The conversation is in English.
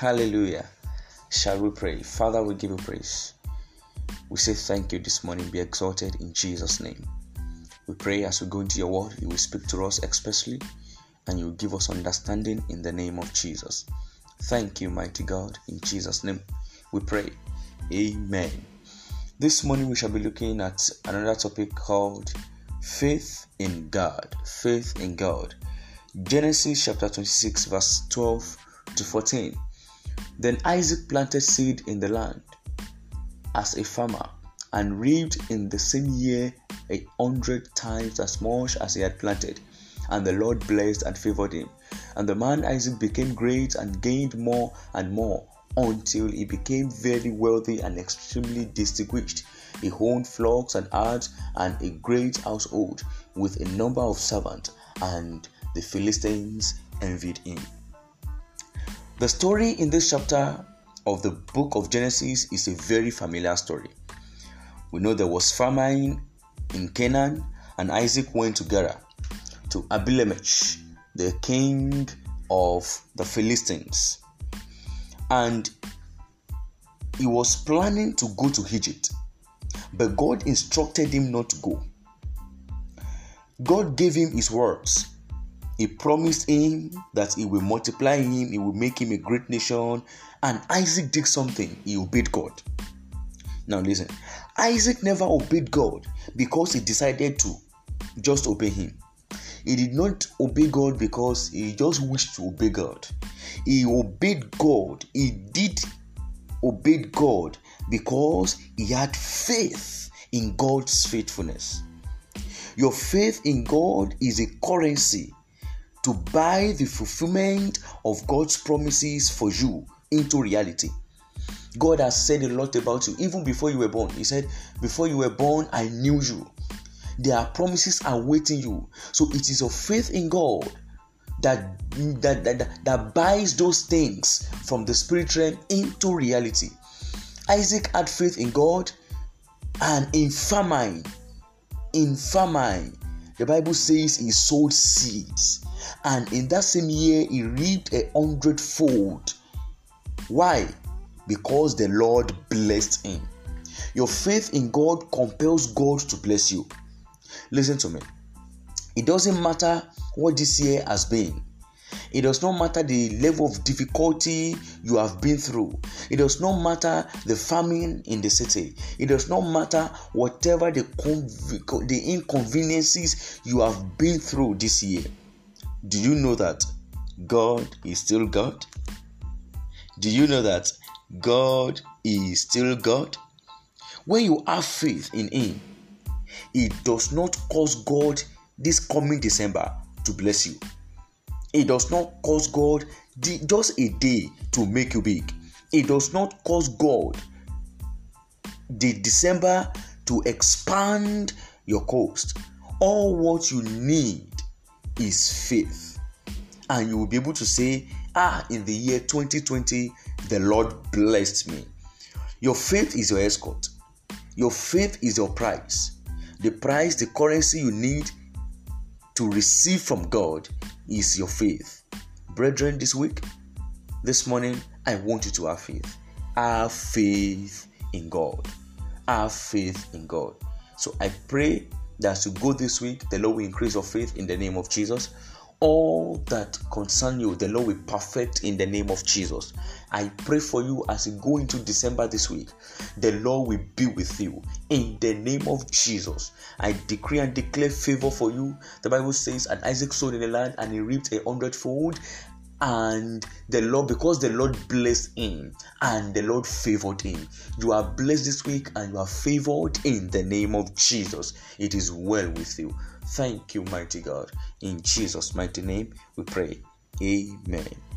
Hallelujah. Shall we pray? Father, we give you praise. We say thank you this morning. Be exalted in Jesus' name. We pray as we go into your word, you will speak to us expressly and you will give us understanding in the name of Jesus. Thank you, mighty God. In Jesus' name we pray. Amen. This morning we shall be looking at another topic called faith in God. Faith in God. Genesis chapter 26, verse 12 to 14. Then Isaac planted seed in the land as a farmer and reaped in the same year a hundred times as much as he had planted. And the Lord blessed and favored him. And the man Isaac became great and gained more and more until he became very wealthy and extremely distinguished. He owned flocks and herds and a great household with a number of servants, and the Philistines envied him. The story in this chapter of the book of Genesis is a very familiar story. We know there was famine in Canaan, and Isaac went to Gerar to Abimelech, the king of the Philistines. And he was planning to go to Egypt, but God instructed him not to go. God gave him his words. He promised him that he will multiply him, he will make him a great nation, and Isaac did something. He obeyed God. Now, listen Isaac never obeyed God because he decided to just obey him. He did not obey God because he just wished to obey God. He obeyed God. He did obey God because he had faith in God's faithfulness. Your faith in God is a currency to buy the fulfillment of God's promises for you into reality. God has said a lot about you even before you were born. He said, Before you were born, I knew you. There are promises awaiting you. So it is your faith in God that, that, that, that buys those things from the spirit realm into reality. Isaac had faith in God and in famine. In famine, the Bible says he sowed seeds, and in that same year he reaped a hundredfold. Why? Because the Lord blessed him. Your faith in God compels God to bless you. Listen to me. It doesn't matter what this year has been. It does not matter the level of difficulty you have been through. It does not matter the famine in the city. It does not matter whatever the, conv- the inconveniences you have been through this year. Do you know that God is still God? Do you know that God is still God? When you have faith in Him, it does not cause God this coming December to bless you. It does not cause God just a day to make you big. It does not cause God the December to expand your coast. All what you need is faith. And you will be able to say, Ah, in the year 2020, the Lord blessed me. Your faith is your escort, your faith is your price. The price, the currency you need to receive from God is your faith. Brethren, this week, this morning, I want you to have faith. Have faith in God. Have faith in God. So I pray that as you go this week, the Lord will increase your faith in the name of Jesus all that concern you, the Lord will perfect in the name of Jesus. I pray for you as you go into December this week. The Lord will be with you in the name of Jesus. I decree and declare favor for you. The Bible says, and Isaac sowed in the land and he reaped a hundredfold. And the Lord, because the Lord blessed him and the Lord favored him, you are blessed this week and you are favored in the name of Jesus. It is well with you. Thank you, mighty God. In Jesus' mighty name, we pray. Amen.